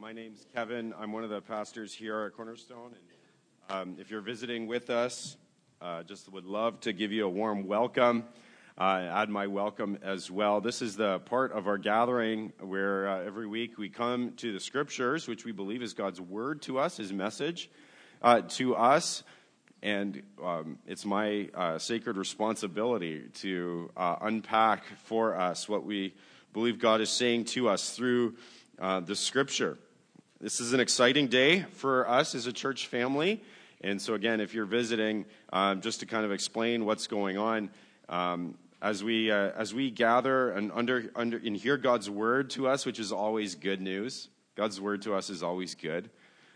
my name's Kevin. I'm one of the pastors here at Cornerstone. And um, if you're visiting with us, uh, just would love to give you a warm welcome. Uh, add my welcome as well. This is the part of our gathering where uh, every week we come to the scriptures, which we believe is God's word to us, His message uh, to us. And um, it's my uh, sacred responsibility to uh, unpack for us what we believe God is saying to us through uh, the scripture. This is an exciting day for us as a church family. And so, again, if you're visiting, um, just to kind of explain what's going on, um, as we uh, as we gather and under under and hear God's word to us, which is always good news. God's word to us is always good.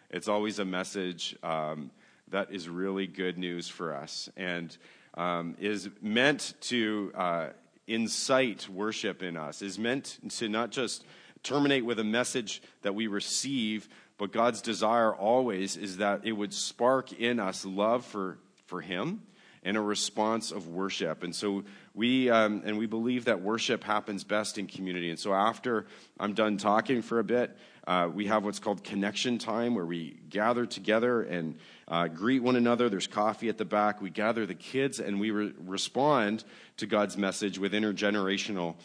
It's always a message um, that is really good news for us and um, is meant to uh, incite worship in us. Is meant to not just terminate with a message that we receive, but God's desire always is that it would spark in us love for, for Him and a response of worship. And so we, um, and we believe that worship happens best in community. And so after I'm done talking for a bit, uh, we have what's called connection time where we gather together and uh, greet one another. There's coffee at the back. We gather the kids and we re- respond to God's message with intergenerational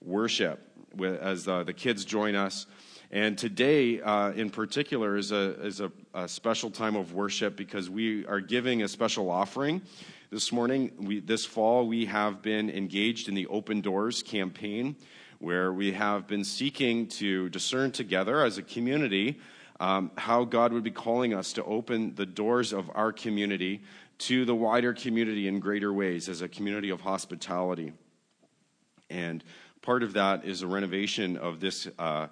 worship as uh, the kids join us. And today, uh, in particular, is, a, is a, a, special time of worship because we are giving a special offering. This morning, we, this fall, we have been engaged in the Open Doors campaign, where we have been seeking to discern together as a community um, how God would be calling us to open the doors of our community to the wider community in greater ways as a community of hospitality. And part of that is a renovation of this uh,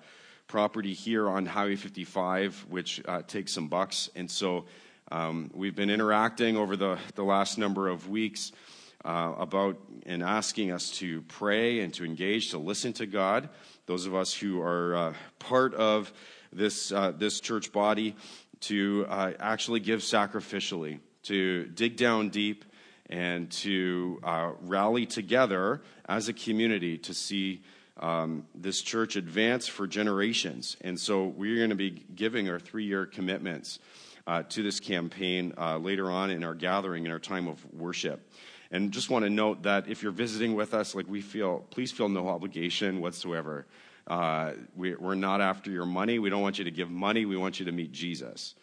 property here on Highway 55, which uh, takes some bucks. And so um, we've been interacting over the, the last number of weeks uh, about and asking us to pray and to engage, to listen to God. Those of us who are uh, part of this, uh, this church body, to uh, actually give sacrificially, to dig down deep and to uh, rally together as a community to see um, this church advance for generations. And so we're going to be giving our three year commitments uh, to this campaign uh, later on in our gathering, in our time of worship. And just want to note that if you're visiting with us, like we feel, please feel no obligation whatsoever. Uh, we, are not after your money. We don't want you to give money. We want you to meet Jesus.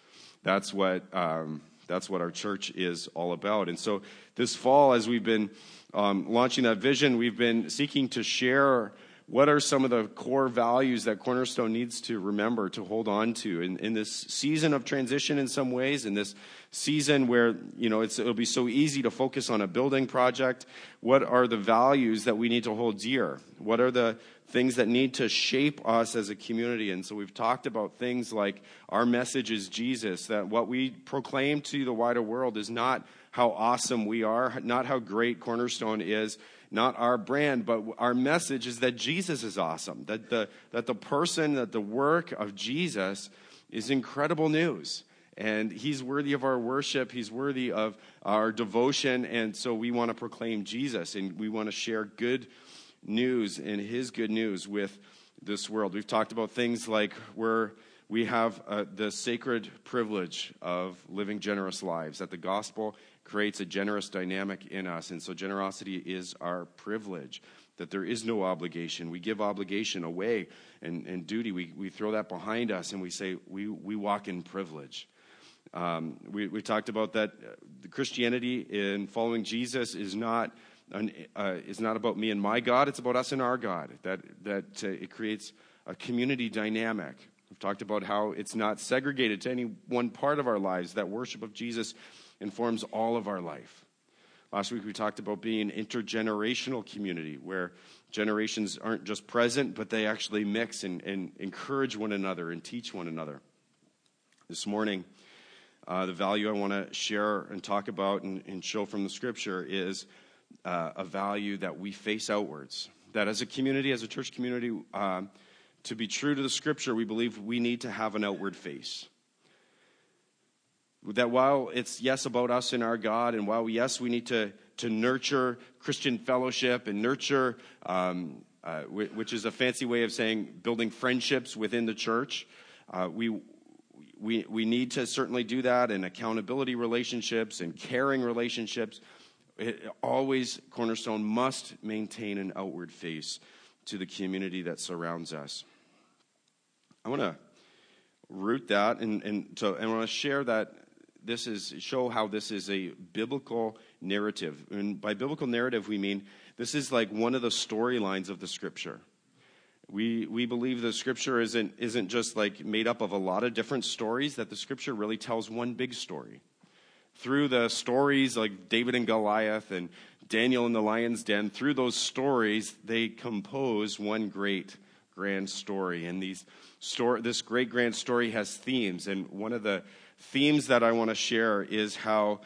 That's what um, that's what our church is all about. And so this fall, as we've been um, launching that vision, we've been seeking to share what are some of the core values that Cornerstone needs to remember to hold on to in, in this season of transition in some ways, in this season where you know it'll be so easy to focus on a building project. What are the values that we need to hold dear? What are the things that need to shape us as a community. And so we've talked about things like our message is Jesus, that what we proclaim to the wider world is not how awesome we are, not how great Cornerstone is, not our brand, but our message is that Jesus is awesome, that the, that the person, that the work of Jesus is incredible news. And he's worthy of our worship. He's worthy of our devotion. And so we want to proclaim Jesus and we want to share good news and his good news with this world. We've talked about things like where we have uh, the sacred privilege of living generous lives, that the gospel creates a generous dynamic in us. And so generosity is our privilege, that there is no obligation. We give obligation away and, and duty, we, we throw that behind us and we say we, we walk in privilege. Um, we, we talked about that uh, Christianity in following Jesus is not uh, is not about me and my God, it's about us and our God. That, that uh, it creates a community dynamic. We've talked about how it's not segregated to any one part of our lives, that worship of Jesus informs all of our life. Last week we talked about being an intergenerational community where generations aren't just present, but they actually mix and, and encourage one another and teach one another. This morning, uh, the value I want to share and talk about and, and show from the scripture is uh, a value that we face outwards. That as a community, as a church community, uh, to be true to the scripture, we believe we need to have an outward face. That while it's yes about us and our God, and while yes, we need to, to nurture Christian fellowship and nurture, um, uh, which is a fancy way of saying building friendships within the church, Uh, we, we, we need to certainly do that in accountability relationships and caring relationships. It, always, Cornerstone must maintain an outward face to the community that surrounds us. I want to root that and, and, to, and I want to share that this is show how this is a biblical narrative. And by biblical narrative, we mean this is like one of the storylines of the scripture. We, we believe the scripture isn't, isn't just like made up of a lot of different stories, that the scripture really tells one big story. Through the stories like David and Goliath and Daniel in the lion's den, through those stories, they compose one great grand story. And these story, this great grand story has themes. And one of the themes that I want to share is how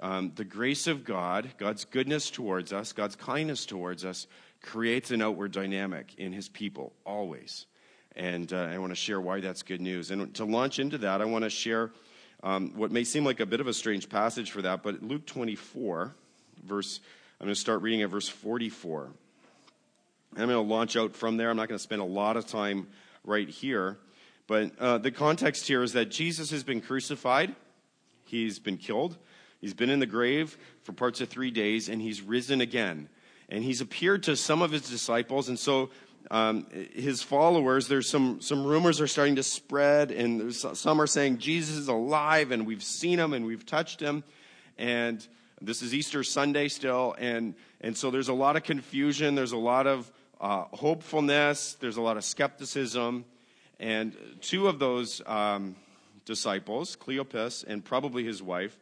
um, the grace of God, God's goodness towards us, God's kindness towards us, creates an outward dynamic in his people, always. And uh, I want to share why that's good news. And to launch into that, I want to share um, what may seem like a bit of a strange passage for that, but Luke 24, verse, I'm going to start reading at verse 44. I'm going to launch out from there. I'm not going to spend a lot of time right here. But uh, the context here is that Jesus has been crucified, he's been killed, he's been in the grave for parts of three days, and he's risen again and he's appeared to some of his disciples. And so um, his followers, there's some, some rumors are starting to spread, and some are saying Jesus is alive, and we've seen him and we've touched him. And this is Easter Sunday still, and, and so there's a lot of confusion, there's a lot of uh, hopefulness, there's a lot of skepticism. And two of those um, disciples, Cleopas and probably his wife,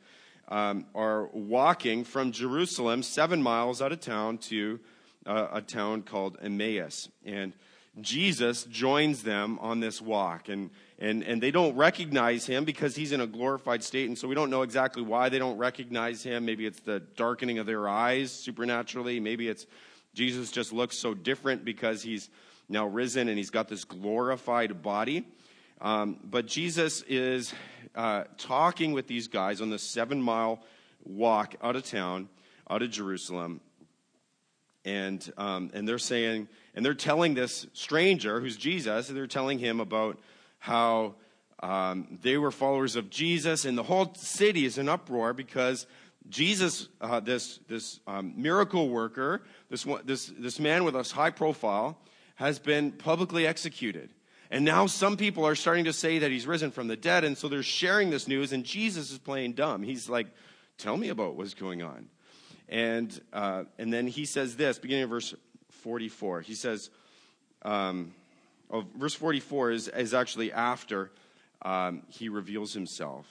um, are walking from Jerusalem, seven miles out of town, to uh, a town called Emmaus. And Jesus joins them on this walk. And, and, and they don't recognize him because he's in a glorified state. And so we don't know exactly why they don't recognize him. Maybe it's the darkening of their eyes supernaturally. Maybe it's Jesus just looks so different because he's now risen and he's got this glorified body. Um, but Jesus is uh, talking with these guys on the seven mile walk out of town, out of Jerusalem. And, um, and they're saying, and they're telling this stranger who's Jesus, they're telling him about how um, they were followers of Jesus, and the whole city is in uproar because Jesus, uh, this, this um, miracle worker, this, this, this man with a high profile, has been publicly executed. And now some people are starting to say that he's risen from the dead, and so they're sharing this news, and Jesus is playing dumb. He's like, Tell me about what's going on. And, uh, and then he says this, beginning of verse 44. He says, um, oh, verse 44 is, is actually after um, he reveals himself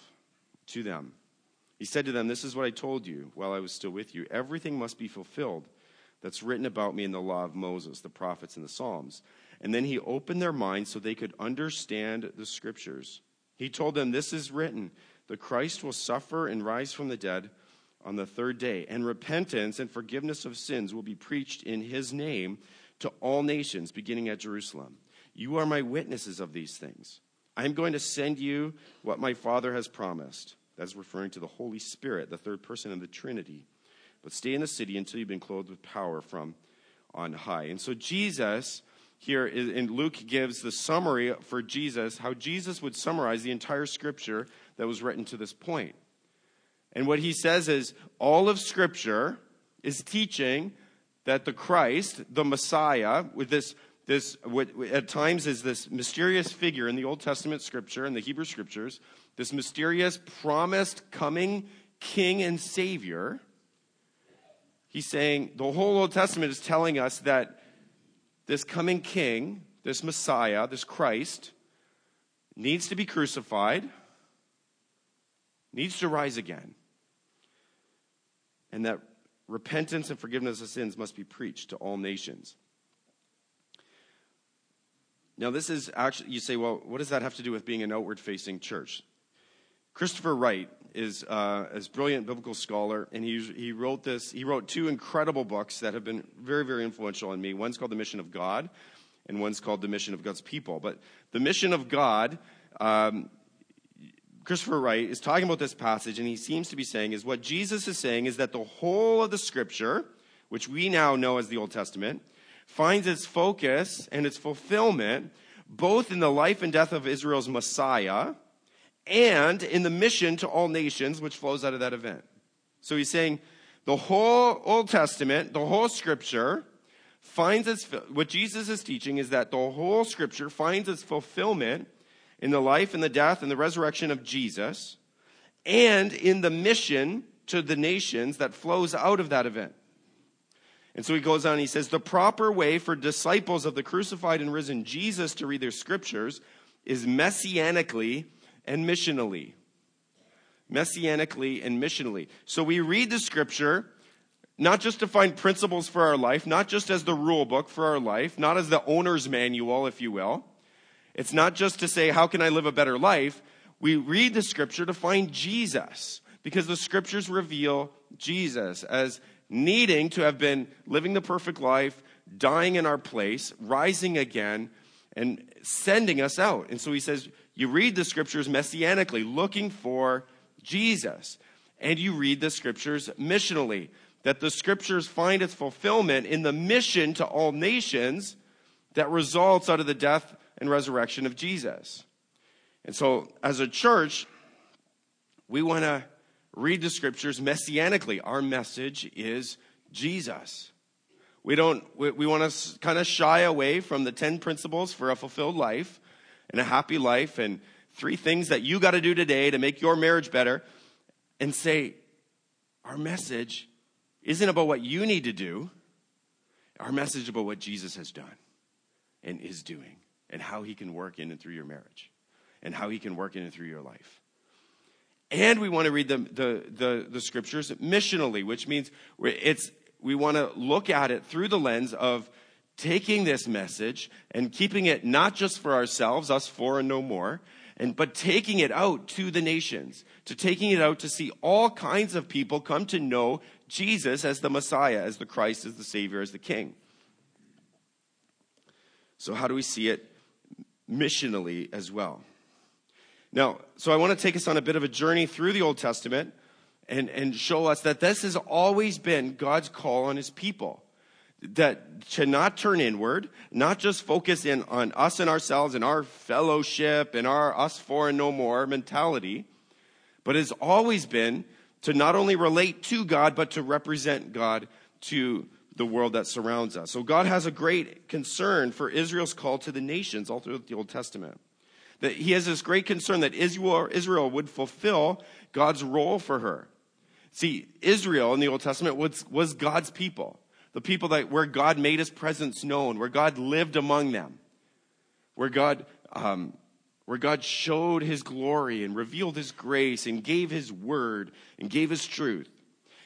to them. He said to them, This is what I told you while I was still with you. Everything must be fulfilled that's written about me in the law of Moses, the prophets, and the Psalms. And then he opened their minds so they could understand the scriptures. He told them, This is written the Christ will suffer and rise from the dead on the third day, and repentance and forgiveness of sins will be preached in his name to all nations, beginning at Jerusalem. You are my witnesses of these things. I am going to send you what my Father has promised. That's referring to the Holy Spirit, the third person of the Trinity. But stay in the city until you've been clothed with power from on high. And so Jesus here in Luke gives the summary for Jesus, how Jesus would summarize the entire scripture that was written to this point. And what he says is all of scripture is teaching that the Christ, the Messiah, with this this what at times is this mysterious figure in the Old Testament scripture and the Hebrew scriptures, this mysterious promised coming king and savior. He's saying the whole Old Testament is telling us that this coming king, this Messiah, this Christ, needs to be crucified, needs to rise again, and that repentance and forgiveness of sins must be preached to all nations. Now, this is actually, you say, well, what does that have to do with being an outward facing church? Christopher Wright is uh, a brilliant biblical scholar, and he, he wrote this. He wrote two incredible books that have been very, very influential on me. One's called The Mission of God, and one's called The Mission of God's People. But the mission of God, um, Christopher Wright is talking about this passage, and he seems to be saying is what Jesus is saying is that the whole of the Scripture, which we now know as the Old Testament, finds its focus and its fulfillment both in the life and death of Israel's Messiah and in the mission to all nations, which flows out of that event. So he's saying the whole Old Testament, the whole scripture, finds its, what Jesus is teaching is that the whole scripture finds its fulfillment in the life and the death and the resurrection of Jesus and in the mission to the nations that flows out of that event. And so he goes on, he says, the proper way for disciples of the crucified and risen Jesus to read their scriptures is messianically and missionally. Messianically and missionally. So we read the scripture not just to find principles for our life, not just as the rule book for our life, not as the owner's manual, if you will. It's not just to say, how can I live a better life? We read the scripture to find Jesus because the scriptures reveal Jesus as needing to have been living the perfect life, dying in our place, rising again, and sending us out. And so he says, you read the scriptures messianically, looking for Jesus. And you read the scriptures missionally, that the scriptures find its fulfillment in the mission to all nations that results out of the death and resurrection of Jesus. And so, as a church, we want to read the scriptures messianically. Our message is Jesus. We don't, we, we want to kind of shy away from the 10 principles for a fulfilled life and a happy life and three things that you got to do today to make your marriage better and say, our message isn't about what you need to do. Our message about what Jesus has done and is doing and how he can work in and through your marriage and how he can work in and through your life. And we want to read the, the, the, the scriptures missionally, which means it's, we want to look at it through the lens of taking this message and keeping it not just for ourselves, us four and no more, and, but taking it out to the nations, to taking it out to see all kinds of people come to know Jesus as the Messiah, as the Christ, as the Savior, as the King. So, how do we see it missionally as well? Now, so I want to take us on a bit of a journey through the Old Testament and, and show us that this has always been God's call on his people. That to not turn inward, not just focus in on us and ourselves and our fellowship and our us four and no more mentality, but has always been to not only relate to God, but to represent God to the world that surrounds us. So God has a great concern for Israel's call to the nations all through the Old Testament. That he has this great concern that Israel, Israel would fulfill God's role for her. See, Israel in the Old Testament was, was God's people. The people that where God made his presence known, where God lived among them, where God um, where God showed his glory and revealed his grace and gave his word and gave his truth.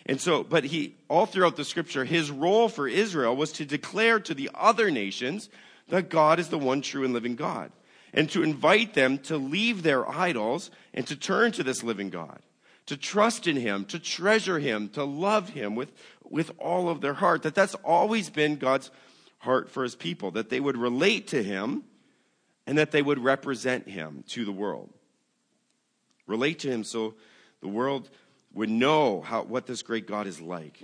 And so, but he, all throughout the scripture, his role for Israel was to declare to the other nations that God is the one true and living God and to invite them to leave their idols and to turn to this living God, to trust in him, to treasure him, to love him with, with all of their heart. That that's always been God's heart for his people, that they would relate to him and that they would represent him to the world. Relate to him so the world would know how, what this great God is like.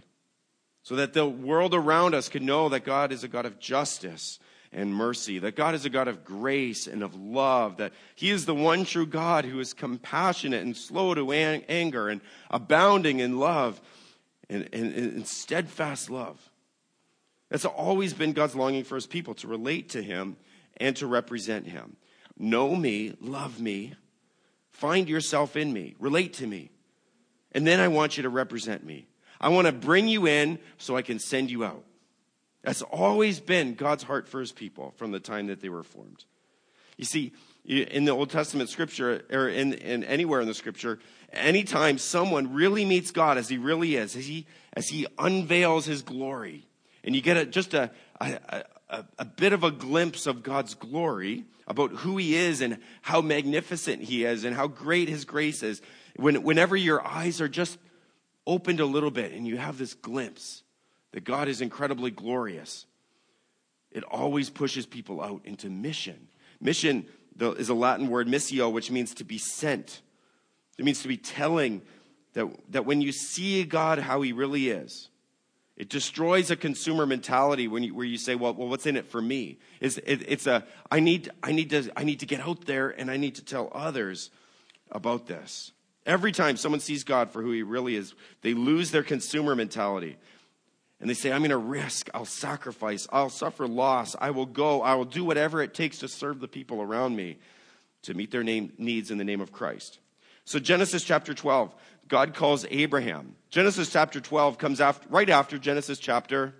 So that the world around us could know that God is a God of justice and mercy, that God is a God of grace and of love, that He is the one true God who is compassionate and slow to an- anger and abounding in love and, and, and steadfast love. That's always been God's longing for His people to relate to Him and to represent Him. Know me, love me, find yourself in me, relate to me. And then I want you to represent me. I want to bring you in so I can send you out. That's always been God's heart for his people from the time that they were formed. You see, in the Old Testament scripture, or in, in anywhere in the scripture, anytime someone really meets God as he really is, as he, as he unveils his glory, and you get a, just a, a, a, a bit of a glimpse of God's glory about who he is and how magnificent he is and how great his grace is, when, whenever your eyes are just opened a little bit and you have this glimpse, that God is incredibly glorious, it always pushes people out into mission. Mission is a Latin word, missio, which means to be sent. It means to be telling that, that when you see God how he really is, It destroys a consumer mentality when you, where you say, well, well, what's in it for me? It's, it, it's a, I need, I, need to, I need to get out there and I need to tell others about this. Every time someone sees God for who he really is, they lose their consumer mentality. And they say, I'm going to risk, I'll sacrifice, I'll suffer loss, I will go, I will do whatever it takes to serve the people around me to meet their name, needs in the name of Christ. So, Genesis chapter 12, God calls Abraham. Genesis chapter 12 comes after, right after Genesis chapter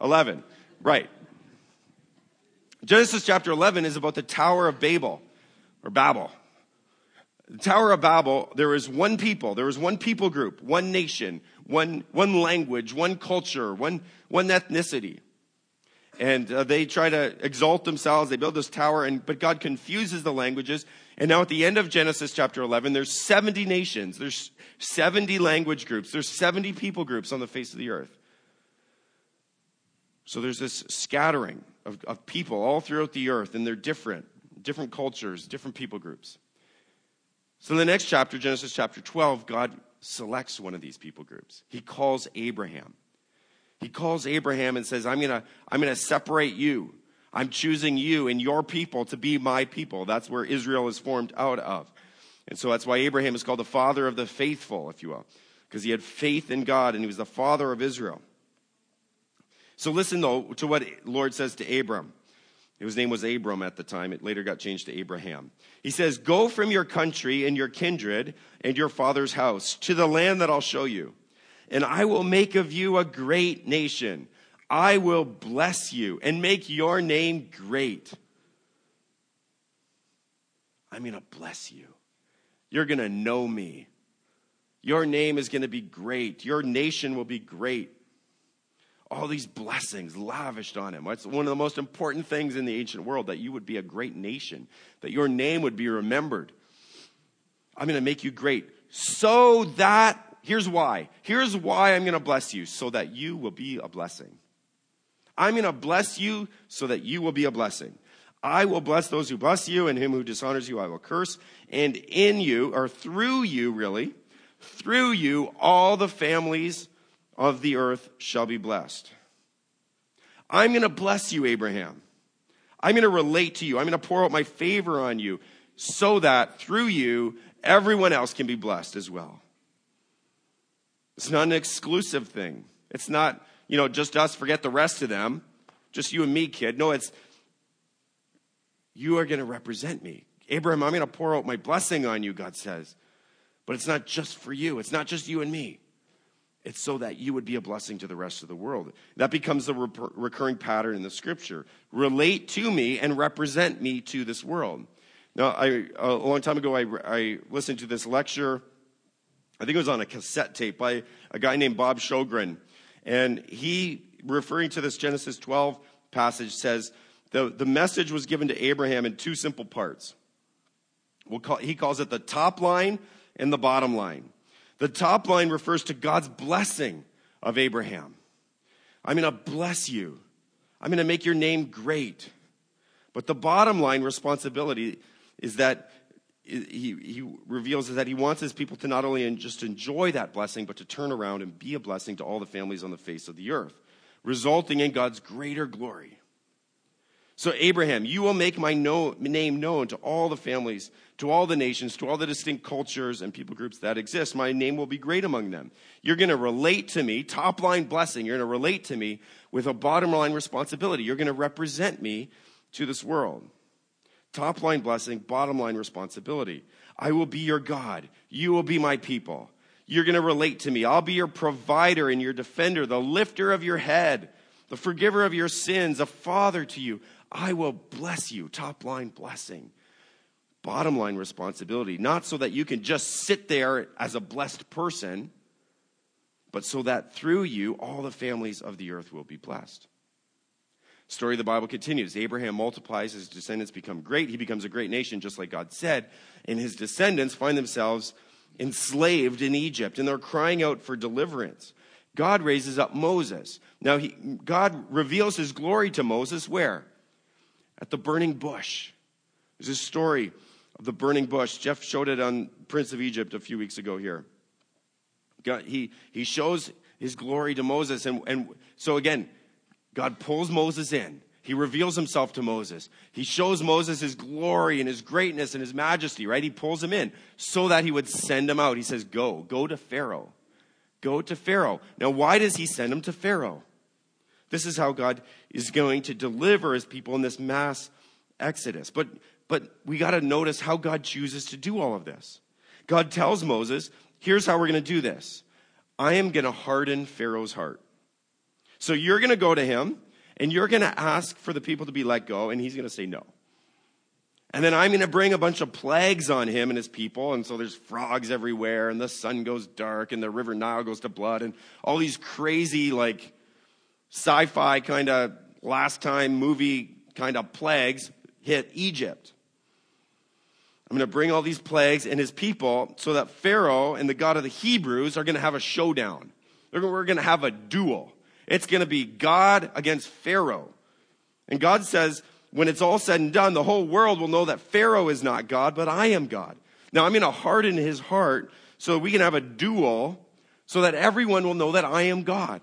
11. Right. Genesis chapter 11 is about the Tower of Babel, or Babel. The Tower of Babel, there was one people, there was one people group, one nation, one, one language, one culture, one, one ethnicity. And uh, they try to exalt themselves. They build this tower, and, but God confuses the languages. And now at the end of Genesis chapter 11, there's 70 nations. There's 70 language groups. There's 70 people groups on the face of the earth. So there's this scattering of, of people all throughout the earth, and they're different, different cultures, different people groups. So in the next chapter, Genesis chapter 12, God selects one of these people groups. He calls Abraham. He calls Abraham and says, I'm going to I'm going to separate you. I'm choosing you and your people to be my people. That's where Israel is formed out of. And so that's why Abraham is called the father of the faithful, if you will, because he had faith in God and he was the father of Israel. So listen, though, to what Lord says to Abram. His name was Abram at the time. It later got changed to Abraham. He says, Go from your country and your kindred and your father's house to the land that I'll show you. And I will make of you a great nation. I will bless you and make your name great. I'm going to bless you. You're going to know me. Your name is going to be great. Your nation will be great all these blessings lavished on him. It's one of the most important things in the ancient world that you would be a great nation, that your name would be remembered. I'm going to make you great so that, here's why. Here's why I'm going to bless you, so that you will be a blessing. I'm going to bless you so that you will be a blessing. I will bless those who bless you, and him who dishonors you I will curse. And in you, or through you, really, through you, all the families of the earth shall be blessed. I'm going to bless you, Abraham. I'm going to relate to you. I'm going to pour out my favor on you so that through you, everyone else can be blessed as well. It's not an exclusive thing. It's not, you know, just us, forget the rest of them. Just you and me, kid. No, it's you are going to represent me. Abraham, I'm going to pour out my blessing on you, God says. But it's not just for you, it's not just you and me. It's so that you would be a blessing to the rest of the world. That becomes the re- recurring pattern in the scripture. Relate to me and represent me to this world. Now, I, a long time ago, I, I listened to this lecture. I think it was on a cassette tape by a guy named Bob Sjogren. And he, referring to this Genesis 12 passage, says the, the message was given to Abraham in two simple parts. We'll call, he calls it the top line and the bottom line. The top line refers to God's blessing of Abraham. I'm going to bless you. I'm going to make your name great. But the bottom line responsibility is that he, he reveals that he wants his people to not only just enjoy that blessing, but to turn around and be a blessing to all the families on the face of the earth, resulting in God's greater glory. So, Abraham, you will make my name known to all the families, to all the nations, to all the distinct cultures and people groups that exist. My name will be great among them. You're going to relate to me, top line blessing. You're going to relate to me with a bottom line responsibility. You're going to represent me to this world. Top line blessing, bottom line responsibility. I will be your God. You will be my people. You're going to relate to me. I'll be your provider and your defender, the lifter of your head, the forgiver of your sins, a father to you. I will bless you. Top line blessing. Bottom line responsibility. Not so that you can just sit there as a blessed person, but so that through you, all the families of the earth will be blessed. Story of the Bible continues. Abraham multiplies, his descendants become great. He becomes a great nation, just like God said. And his descendants find themselves enslaved in Egypt, and they're crying out for deliverance. God raises up Moses. Now, he, God reveals his glory to Moses where? at the burning bush. There's a story of the burning bush. Jeff showed it on Prince of Egypt a few weeks ago here. God, he, he shows his glory to Moses. And, and so again, God pulls Moses in. He reveals himself to Moses. He shows Moses his glory and his greatness and his majesty, right? He pulls him in so that he would send him out. He says, Go, go to Pharaoh. Go to Pharaoh. Now, why does he send him to Pharaoh? This is how God is going to deliver his people in this mass exodus. But, but we got to notice how God chooses to do all of this. God tells Moses, Here's how we're going to do this I am going to harden Pharaoh's heart. So you're going to go to him and you're going to ask for the people to be let go, and he's going to say no. And then I'm going to bring a bunch of plagues on him and his people. And so there's frogs everywhere, and the sun goes dark, and the river Nile goes to blood, and all these crazy, like, sci fi kind of last time movie kind of plagues hit Egypt. I'm going to bring all these plagues and his people so that Pharaoh and the God of the Hebrews are going to have a showdown. We're going to have a duel. It's going to be God against Pharaoh. And God says, when it's all said and done, the whole world will know that Pharaoh is not God, but I am God. Now I'm going to harden his heart so we can have a duel so that everyone will know that I am God.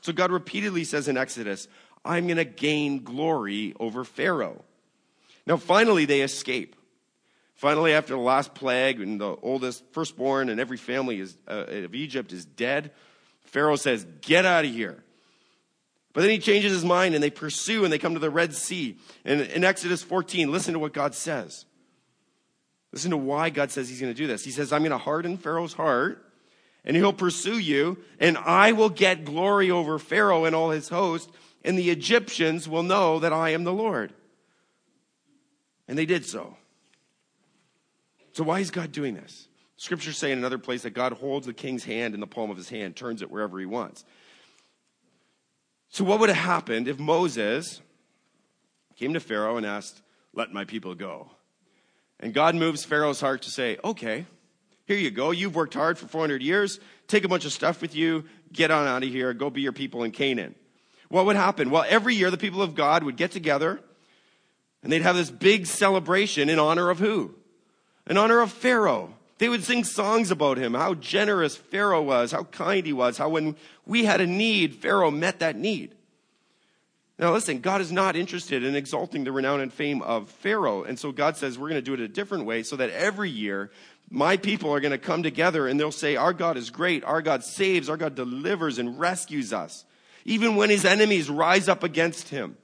So God repeatedly says in Exodus, I'm going to gain glory over Pharaoh. Now finally they escape. Finally, after the last plague and the oldest firstborn and every family is, uh, of Egypt is dead, Pharaoh says, Get out of here. But then he changes his mind and they pursue and they come to the Red Sea. And in Exodus 14, listen to what God says. Listen to why God says he's going to do this. He says, I'm going to harden Pharaoh's heart and he'll pursue you, and I will get glory over Pharaoh and all his host, and the Egyptians will know that I am the Lord. And they did so. So, why is God doing this? Scriptures say in another place that God holds the king's hand in the palm of his hand, turns it wherever he wants. So, what would have happened if Moses came to Pharaoh and asked, Let my people go? And God moves Pharaoh's heart to say, Okay, here you go. You've worked hard for 400 years. Take a bunch of stuff with you. Get on out of here. Go be your people in Canaan. What would happen? Well, every year the people of God would get together and they'd have this big celebration in honor of who? In honor of Pharaoh. They would sing songs about him, how generous Pharaoh was, how kind he was, how when we had a need, Pharaoh met that need. Now, listen, God is not interested in exalting the renown and fame of Pharaoh. And so God says we're going to do it a different way so that every year my people are going to come together and they'll say, Our God is great. Our God saves. Our God delivers and rescues us. Even when his enemies rise up against him,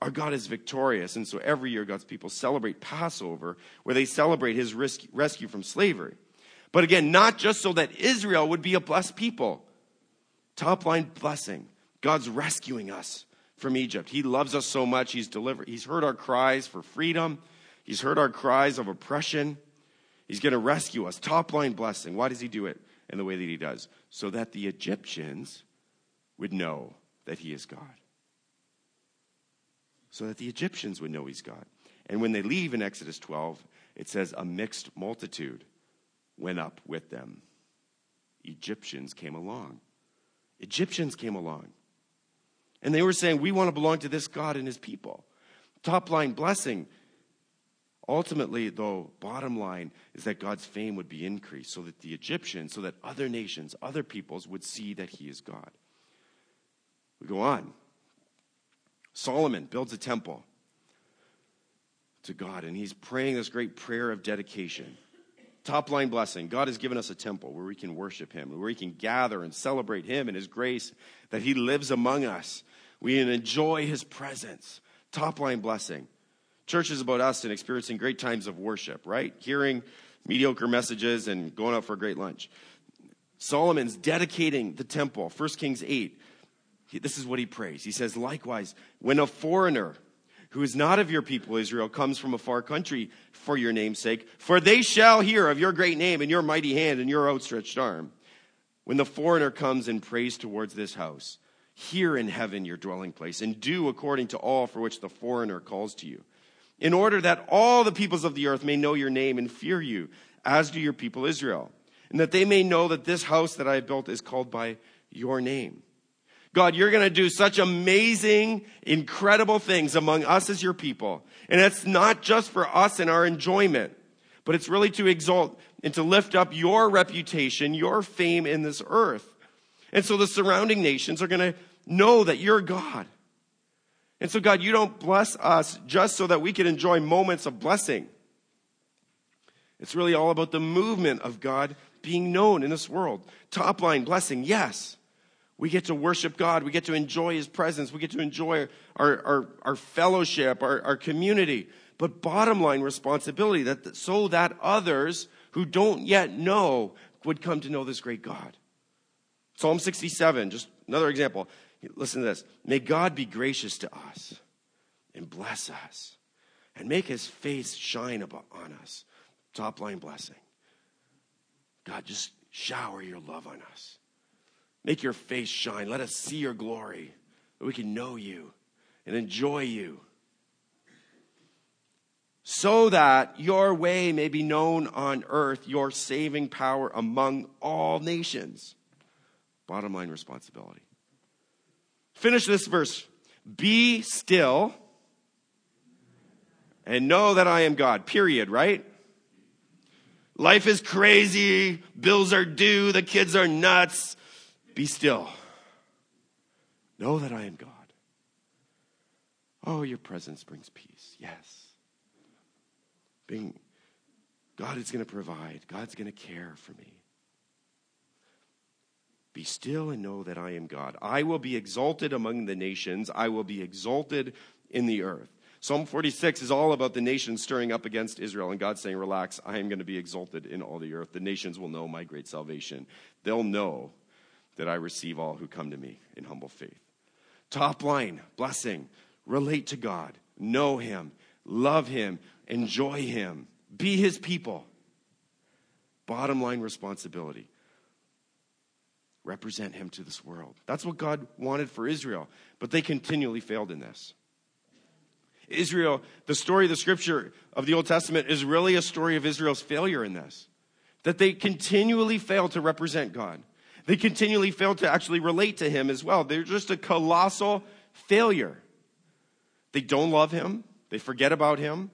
our God is victorious. And so every year, God's people celebrate Passover, where they celebrate his rescue from slavery. But again, not just so that Israel would be a blessed people. Top line blessing God's rescuing us from Egypt. He loves us so much. He's delivered. He's heard our cries for freedom. He's heard our cries of oppression. He's going to rescue us. Top line blessing. Why does he do it in the way that he does? So that the Egyptians would know that he is God so that the Egyptians would know he's God. And when they leave in Exodus 12, it says, a mixed multitude went up with them. Egyptians came along. Egyptians came along. And they were saying, We want to belong to this God and his people. Top line blessing. Ultimately, though, bottom line is that God's fame would be increased so that the Egyptians, so that other nations, other peoples would see that he is God. We go on. Solomon builds a temple to God, and he's praying this great prayer of dedication. Top line blessing God has given us a temple where we can worship Him, where we can gather and celebrate Him and His grace, that He lives among us. We can enjoy His presence. Top line blessing. Church is about us and experiencing great times of worship, right? Hearing mediocre messages and going out for a great lunch. Solomon's dedicating the temple, 1 Kings 8 this is what he prays. He says, likewise, when a foreigner who is not of your people Israel comes from a far country for your name's sake, for they shall hear of your great name and your mighty hand and your outstretched arm. When the foreigner comes and prays towards this house, hear in heaven your dwelling place and do according to all for which the foreigner calls to you, in order that all the peoples of the earth may know your name and fear you, as do your people Israel, and that they may know that this house that I have built is called by your name. God, you're going to do such amazing, incredible things among us as your people. And it's not just for us and our enjoyment, but it's really to exalt and to lift up your reputation, your fame in this earth. And so the surrounding nations are going to know that you're God. And so, God, you don't bless us just so that we can enjoy moments of blessing. It's really all about the movement of God being known in this world. Top line blessing, yes. We get to worship God. We get to enjoy His presence. We get to enjoy our, our, our fellowship, our, our community. But bottom line responsibility that so that others who don't yet know would come to know this great God. Psalm 67, just another example. Listen to this. May God be gracious to us and bless us and make his face shine on us. Top line blessing. God, just shower your love on us. Make your face shine. Let us see your glory, that we can know you and enjoy you. So that your way may be known on earth, your saving power among all nations. Bottom line responsibility. Finish this verse. Be still and know that I am God. Period, right? Life is crazy. Bills are due. The kids are nuts. Be still. Know that I am God. Oh, your presence brings peace. Yes. Being God is going to provide. God's going to care for me. Be still and know that I am God. I will be exalted among the nations, I will be exalted in the earth. Psalm 46 is all about the nations stirring up against Israel, and God saying, Relax, I am going to be exalted in all the earth. The nations will know my great salvation. They'll know that I receive all who come to me in humble faith. Top line, blessing, relate to God, know Him, love Him, enjoy Him, be His people. Bottom line responsibility represent him to this world. That's what God wanted for Israel, but they continually failed in this. Israel, the story of the scripture of the Old Testament is really a story of Israel's failure in this. That they continually fail to represent God. They continually fail to actually relate to Him as well. They're just a colossal failure. They don't love Him. They forget about Him.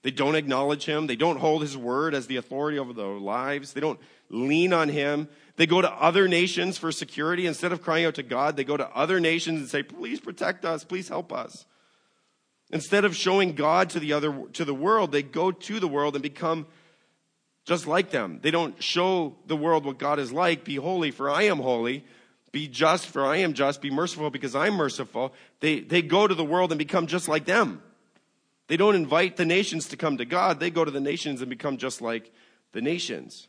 They don't acknowledge Him. They don't hold His word as the authority over their lives. They don't lean on Him. They go to other nations for security. Instead of crying out to God, they go to other nations and say, please protect us, please help us. Instead of showing God to the other to the world, they go to the world and become just like them. They don't show the world what God is like. Be holy, for I am holy. Be just, for I am just. Be merciful, because I'm merciful. They, they go to the world and become just like them. They don't invite the nations to come to God. They go to the nations and become just like the nations.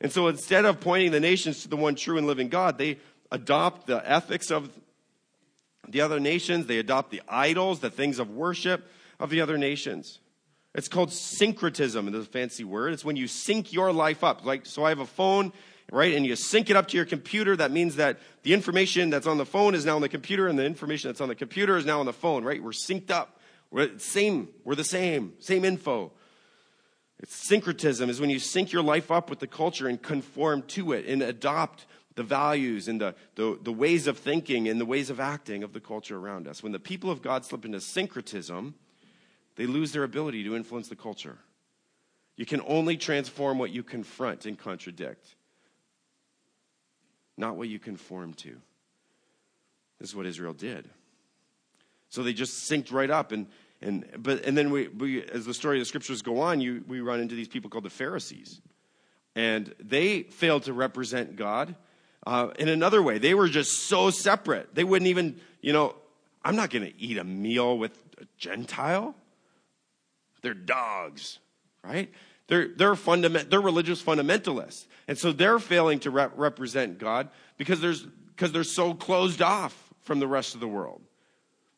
And so instead of pointing the nations to the one true and living God, they adopt the ethics of the other nations. They adopt the idols, the things of worship of the other nations. It's called syncretism, it's a fancy word. It's when you sync your life up. Like, so I have a phone, right, and you sync it up to your computer. That means that the information that's on the phone is now on the computer, and the information that's on the computer is now on the phone, right? We're synced up. We're same. We're the same. Same info. It's syncretism is when you sync your life up with the culture and conform to it and adopt the values and the, the, the, ways of thinking and the ways of acting of the culture around us. When the people of God slip into syncretism, they lose their ability to influence the culture. You can only transform what you confront and contradict, not what you conform to. This is what Israel did. So they just synced right up and and, but, and then we, we, as the story of the scriptures go on, you, we run into these people called the Pharisees. And they failed to represent God uh, in another way. They were just so separate. They wouldn't even, you know, I'm not going to eat a meal with a Gentile. They're dogs, right? They're, they're, fundament, they're religious fundamentalists. And so they're failing to rep- represent God because, there's, because they're so closed off from the rest of the world.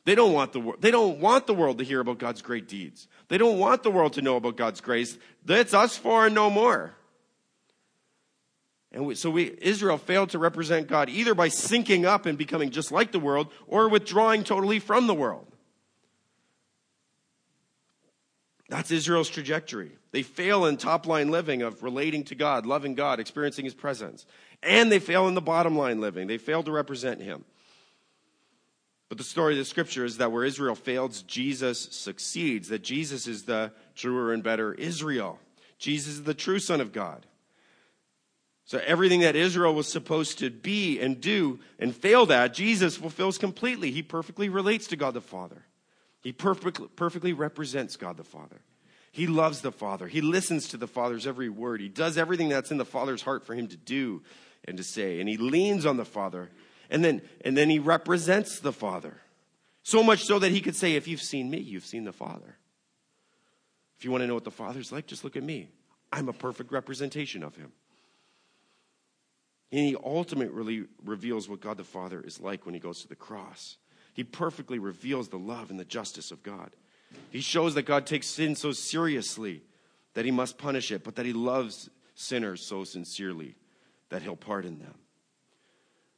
They don't want the they don't want the world to hear about God's great deeds. They don't want the world to know about God's grace. That's us four and no more. And we, so we Israel failed to represent God either by syncing up and becoming just like the world or withdrawing totally from the world. That's Israel's trajectory. They fail in top line living of relating to God, loving God, experiencing His presence. And they fail in the bottom line living. They fail to represent Him. But the story of the scripture is that where Israel fails, Jesus succeeds, that Jesus is the truer and better Israel. Jesus is the true Son of God. So everything that Israel was supposed to be and do and failed at, Jesus fulfills completely. He perfectly relates to God the Father. He perfectly, perfectly represents God the Father. He loves the Father. He listens to the Father's every word. He does everything that's in the Father's heart for him to do and to say. And he leans on the Father. And then, and then he represents the Father. So much so that he could say, If you've seen me, you've seen the Father. If you want to know what the Father's like, just look at me. I'm a perfect representation of him. And he ultimately reveals what God the Father is like when he goes to the cross. He perfectly reveals the love and the justice of God. He shows that God takes sin so seriously that he must punish it, but that he loves sinners so sincerely that he'll pardon them.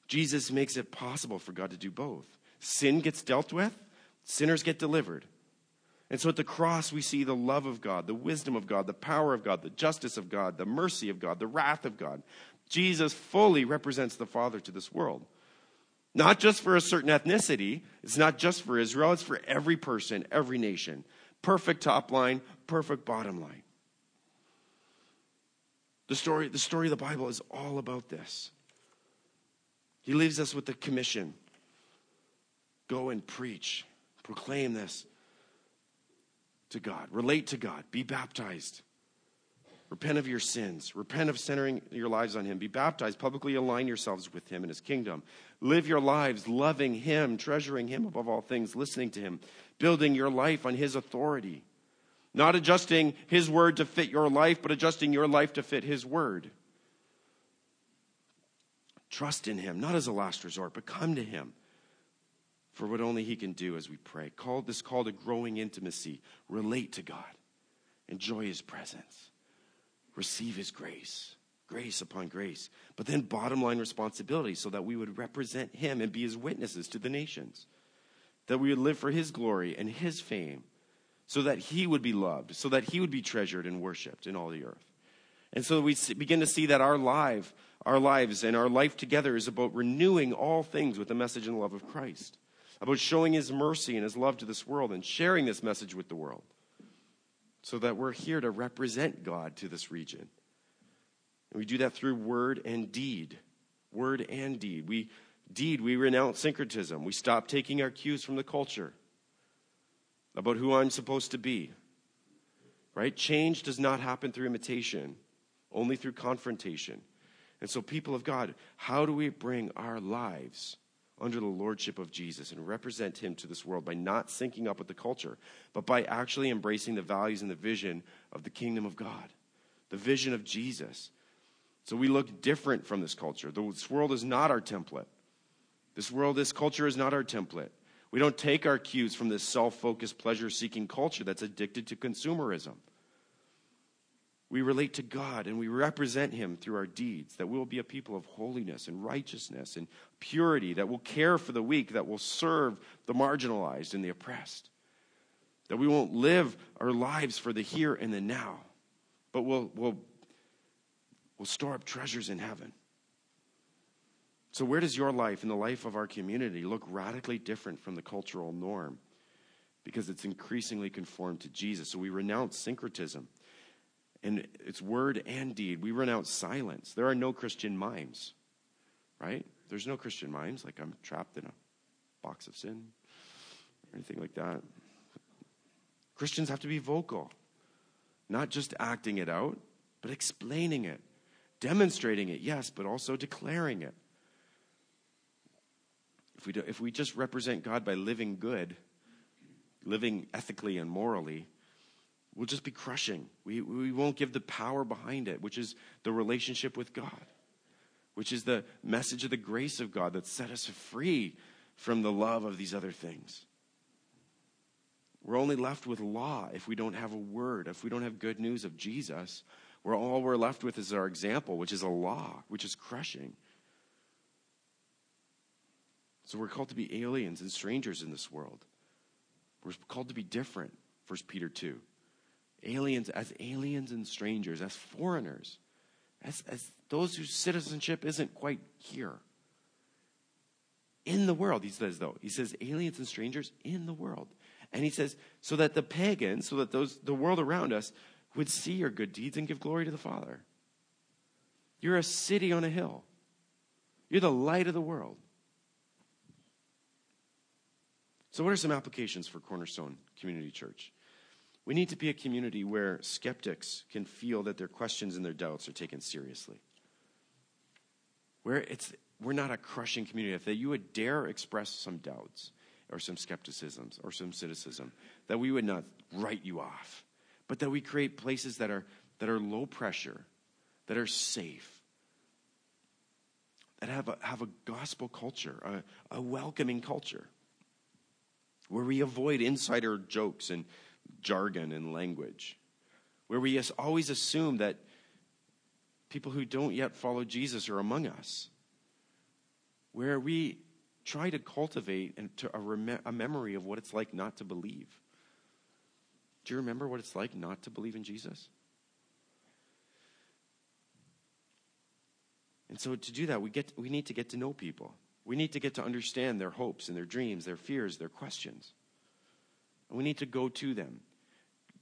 Jesus makes it possible for God to do both. Sin gets dealt with, sinners get delivered. And so at the cross, we see the love of God, the wisdom of God, the power of God, the justice of God, the mercy of God, the wrath of God. Jesus fully represents the Father to this world. Not just for a certain ethnicity, it's not just for Israel, it's for every person, every nation. Perfect top line, perfect bottom line. The story, the story of the Bible is all about this. He leaves us with the commission go and preach, proclaim this to God, relate to God, be baptized. Repent of your sins. Repent of centering your lives on Him. Be baptized. Publicly align yourselves with Him and His kingdom. Live your lives loving Him, treasuring Him above all things, listening to Him, building your life on His authority. Not adjusting His word to fit your life, but adjusting your life to fit His word. Trust in Him, not as a last resort, but come to Him for what only He can do as we pray. Call this call to growing intimacy. Relate to God. Enjoy His presence receive his grace, grace upon grace. But then, bottom line responsibility so that we would represent him and be his witnesses to the nations, that we would live for his glory and his fame, so that he would be loved, so that he would be treasured and worshiped in all the earth. And so we begin to see that our life, our lives and our life together is about renewing all things with the message and love of Christ, about showing his mercy and his love to this world and sharing this message with the world so that we're here to represent God to this region. And we do that through word and deed. Word and deed. We deed, we renounce syncretism. We stop taking our cues from the culture about who I'm supposed to be. Right? Change does not happen through imitation, only through confrontation. And so, people of God, how do we bring our lives under the lordship of Jesus and represent him to this world by not syncing up with the culture, but by actually embracing the values and the vision of the kingdom of God, the vision of Jesus. So we look different from this culture. This world is not our template. This world, this culture is not our template. We don't take our cues from this self focused, pleasure seeking culture that's addicted to consumerism. We relate to God and we represent Him through our deeds, that we will be a people of holiness and righteousness and purity, that will care for the weak, that will serve the marginalized and the oppressed. That we won't live our lives for the here and the now, but we'll, we'll, we'll store up treasures in heaven. So, where does your life and the life of our community look radically different from the cultural norm? Because it's increasingly conformed to Jesus. So, we renounce syncretism and it's word and deed. We renounce silence. There are no Christian mimes, right? There's no Christian mimes, like I'm trapped in a box of sin or anything like that. Christians have to be vocal, not just acting it out, but explaining it, demonstrating it, yes, but also declaring it. If we, do, if we just represent God by living good, living ethically and morally, we'll just be crushing. We, we won't give the power behind it, which is the relationship with God, which is the message of the grace of God that set us free from the love of these other things. We're only left with law if we don't have a word, if we don't have good news of Jesus. We're all we're left with is our example, which is a law, which is crushing. So we're called to be aliens and strangers in this world. We're called to be different, 1 Peter 2 aliens as aliens and strangers, as foreigners, as, as those whose citizenship isn't quite here. In the world, he says, though. He says aliens and strangers in the world. And he says, so that the pagans, so that those the world around us would see your good deeds and give glory to the Father. You're a city on a hill. You're the light of the world. So, what are some applications for Cornerstone Community Church? We need to be a community where skeptics can feel that their questions and their doubts are taken seriously. Where it's, we're not a crushing community. If you would dare express some doubts or some skepticisms or some cynicism, that we would not write you off, but that we create places that are, that are low pressure, that are safe, that have a, have a gospel culture, a, a welcoming culture, where we avoid insider jokes and jargon and language, where we always assume that people who don't yet follow Jesus are among us, where we try to cultivate and to a, memory of what it's like not to believe. Do you remember what it's like not to believe in Jesus? And so to do that, we, get, we need to get to know people. We need to get to understand their hopes and their dreams, their fears, their questions. And we need to go to them.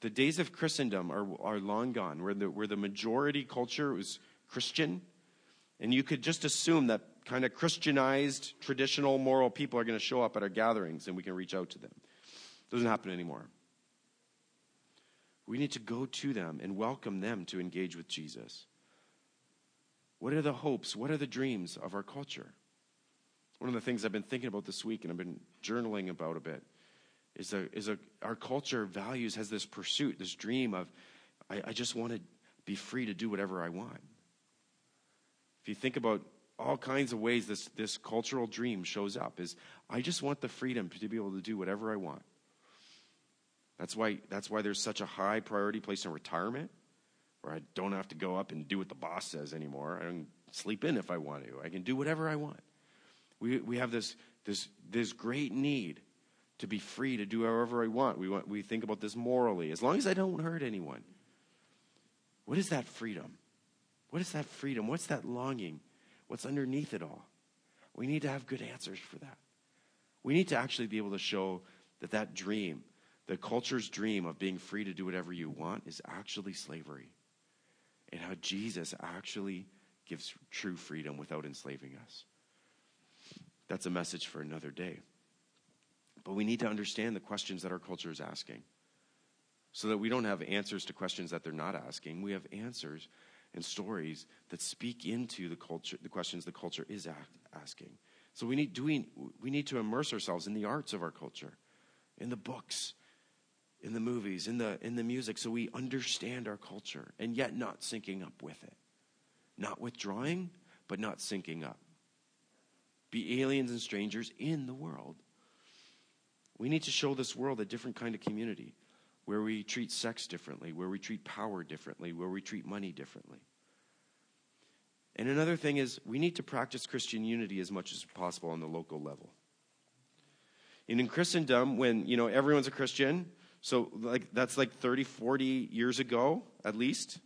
The days of Christendom are, are long gone, where the, where the majority culture was Christian, and you could just assume that kind of Christianized, traditional, moral people are going to show up at our gatherings and we can reach out to them. Doesn't happen anymore. We need to go to them and welcome them to engage with Jesus. What are the hopes? What are the dreams of our culture? One of the things I've been thinking about this week and I've been journaling about a bit is, a, is a, our culture values has this pursuit, this dream of, I, I just want to be free to do whatever I want. If you think about all kinds of ways this, this cultural dream shows up is I just want the freedom to be able to do whatever I want. That's why, that's why there's such a high priority place in retirement, where I don't have to go up and do what the boss says anymore. I can sleep in if I want to. I can do whatever I want. We, we have this, this, this great need to be free to do however I want. We, want. we think about this morally. As long as I don't hurt anyone. What is that freedom? What is that freedom? What's that longing? What's underneath it all? We need to have good answers for that. We need to actually be able to show that that dream, the culture's dream of being free to do whatever you want, is actually slavery. And how Jesus actually gives true freedom without enslaving us. That's a message for another day. But we need to understand the questions that our culture is asking so that we don't have answers to questions that they're not asking. We have answers and stories that speak into the culture, the questions the culture is asking. So we need, doing, we need to immerse ourselves in the arts of our culture, in the books, in the movies, in the, in the music, so we understand our culture and yet not syncing up with it. Not withdrawing, but not syncing up. Be aliens and strangers in the world. We need to show this world a different kind of community where we treat sex differently, where we treat power differently, where we treat money differently. And another thing is, we need to practice Christian unity as much as possible on the local level. And in Christendom, when you know everyone's a Christian, so like that's like 30, 40 years ago at least.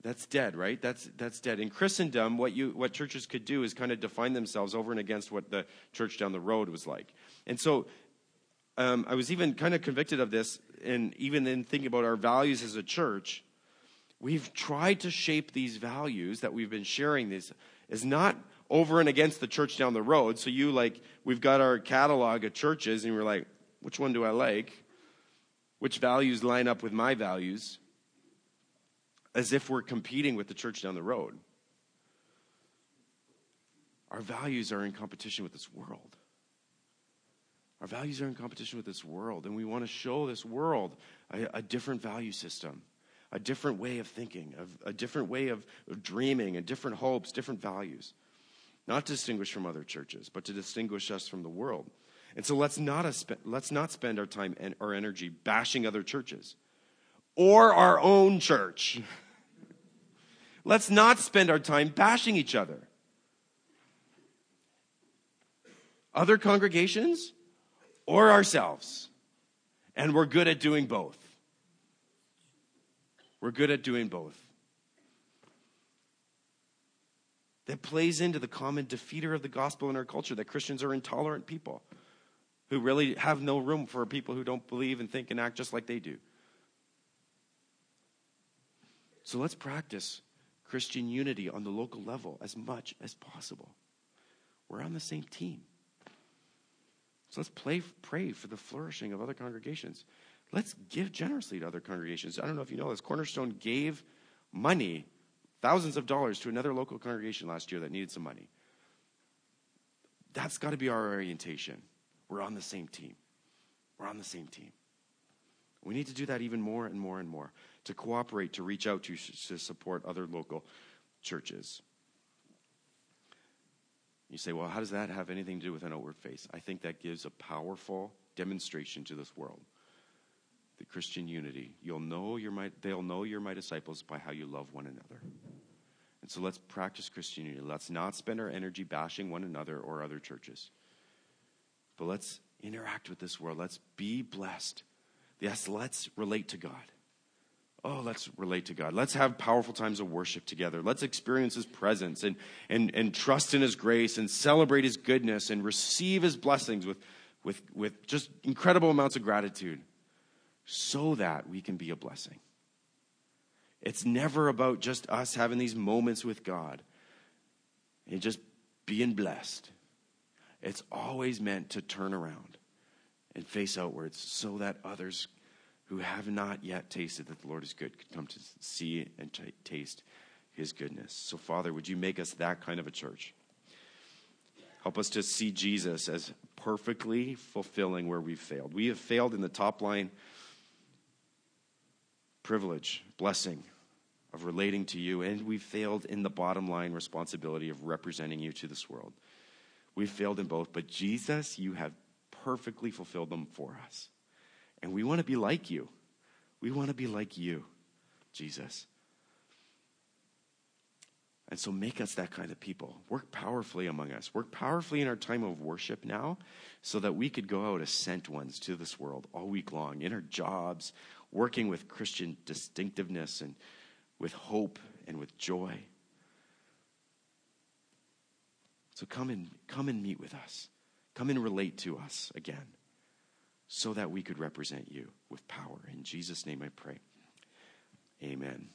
That's dead, right? That's that's dead. In Christendom, what you what churches could do is kind of define themselves over and against what the church down the road was like. And so um, I was even kind of convicted of this, and even in thinking about our values as a church, we've tried to shape these values that we've been sharing this is not over and against the church down the road. So you like, we've got our catalog of churches, and we're like, which one do I like? Which values line up with my values? As if we're competing with the church down the road. Our values are in competition with this world. Our values are in competition with this world, and we want to show this world a, a different value system, a different way of thinking, a, a different way of, of dreaming, and different hopes, different values. Not to distinguish from other churches, but to distinguish us from the world. And so let's not, a, let's not spend our time and our energy bashing other churches or our own church. let's not spend our time bashing each other. Other congregations, or ourselves. And we're good at doing both. We're good at doing both. That plays into the common defeater of the gospel in our culture that Christians are intolerant people who really have no room for people who don't believe and think and act just like they do. So let's practice Christian unity on the local level as much as possible. We're on the same team. So let's play, pray for the flourishing of other congregations. Let's give generously to other congregations. I don't know if you know this. Cornerstone gave money, thousands of dollars, to another local congregation last year that needed some money. That's got to be our orientation. We're on the same team. We're on the same team. We need to do that even more and more and more to cooperate, to reach out to, to support other local churches. You say, well, how does that have anything to do with an outward face? I think that gives a powerful demonstration to this world. The Christian unity. You'll know you're my, they'll know you're my disciples by how you love one another. And so let's practice Christian unity. Let's not spend our energy bashing one another or other churches. But let's interact with this world. Let's be blessed. Yes, let's relate to God. Oh, let's relate to God. Let's have powerful times of worship together. Let's experience His presence and, and, and trust in His grace and celebrate His goodness and receive His blessings with, with, with just incredible amounts of gratitude so that we can be a blessing. It's never about just us having these moments with God and just being blessed. It's always meant to turn around and face outwards so that others who have not yet tasted that the Lord is good could come to see and t- taste his goodness. So, Father, would you make us that kind of a church? Help us to see Jesus as perfectly fulfilling where we've failed. We have failed in the top line privilege, blessing of relating to you, and we've failed in the bottom line responsibility of representing you to this world. We've failed in both, but Jesus, you have perfectly fulfilled them for us. And we want to be like you. We want to be like you, Jesus. And so make us that kind of people. Work powerfully among us. Work powerfully in our time of worship now so that we could go out as sent ones to this world all week long in our jobs, working with Christian distinctiveness and with hope and with joy. So come and come and meet with us. Come and relate to us again so that we could represent you with power. In Jesus' name I pray. Amen.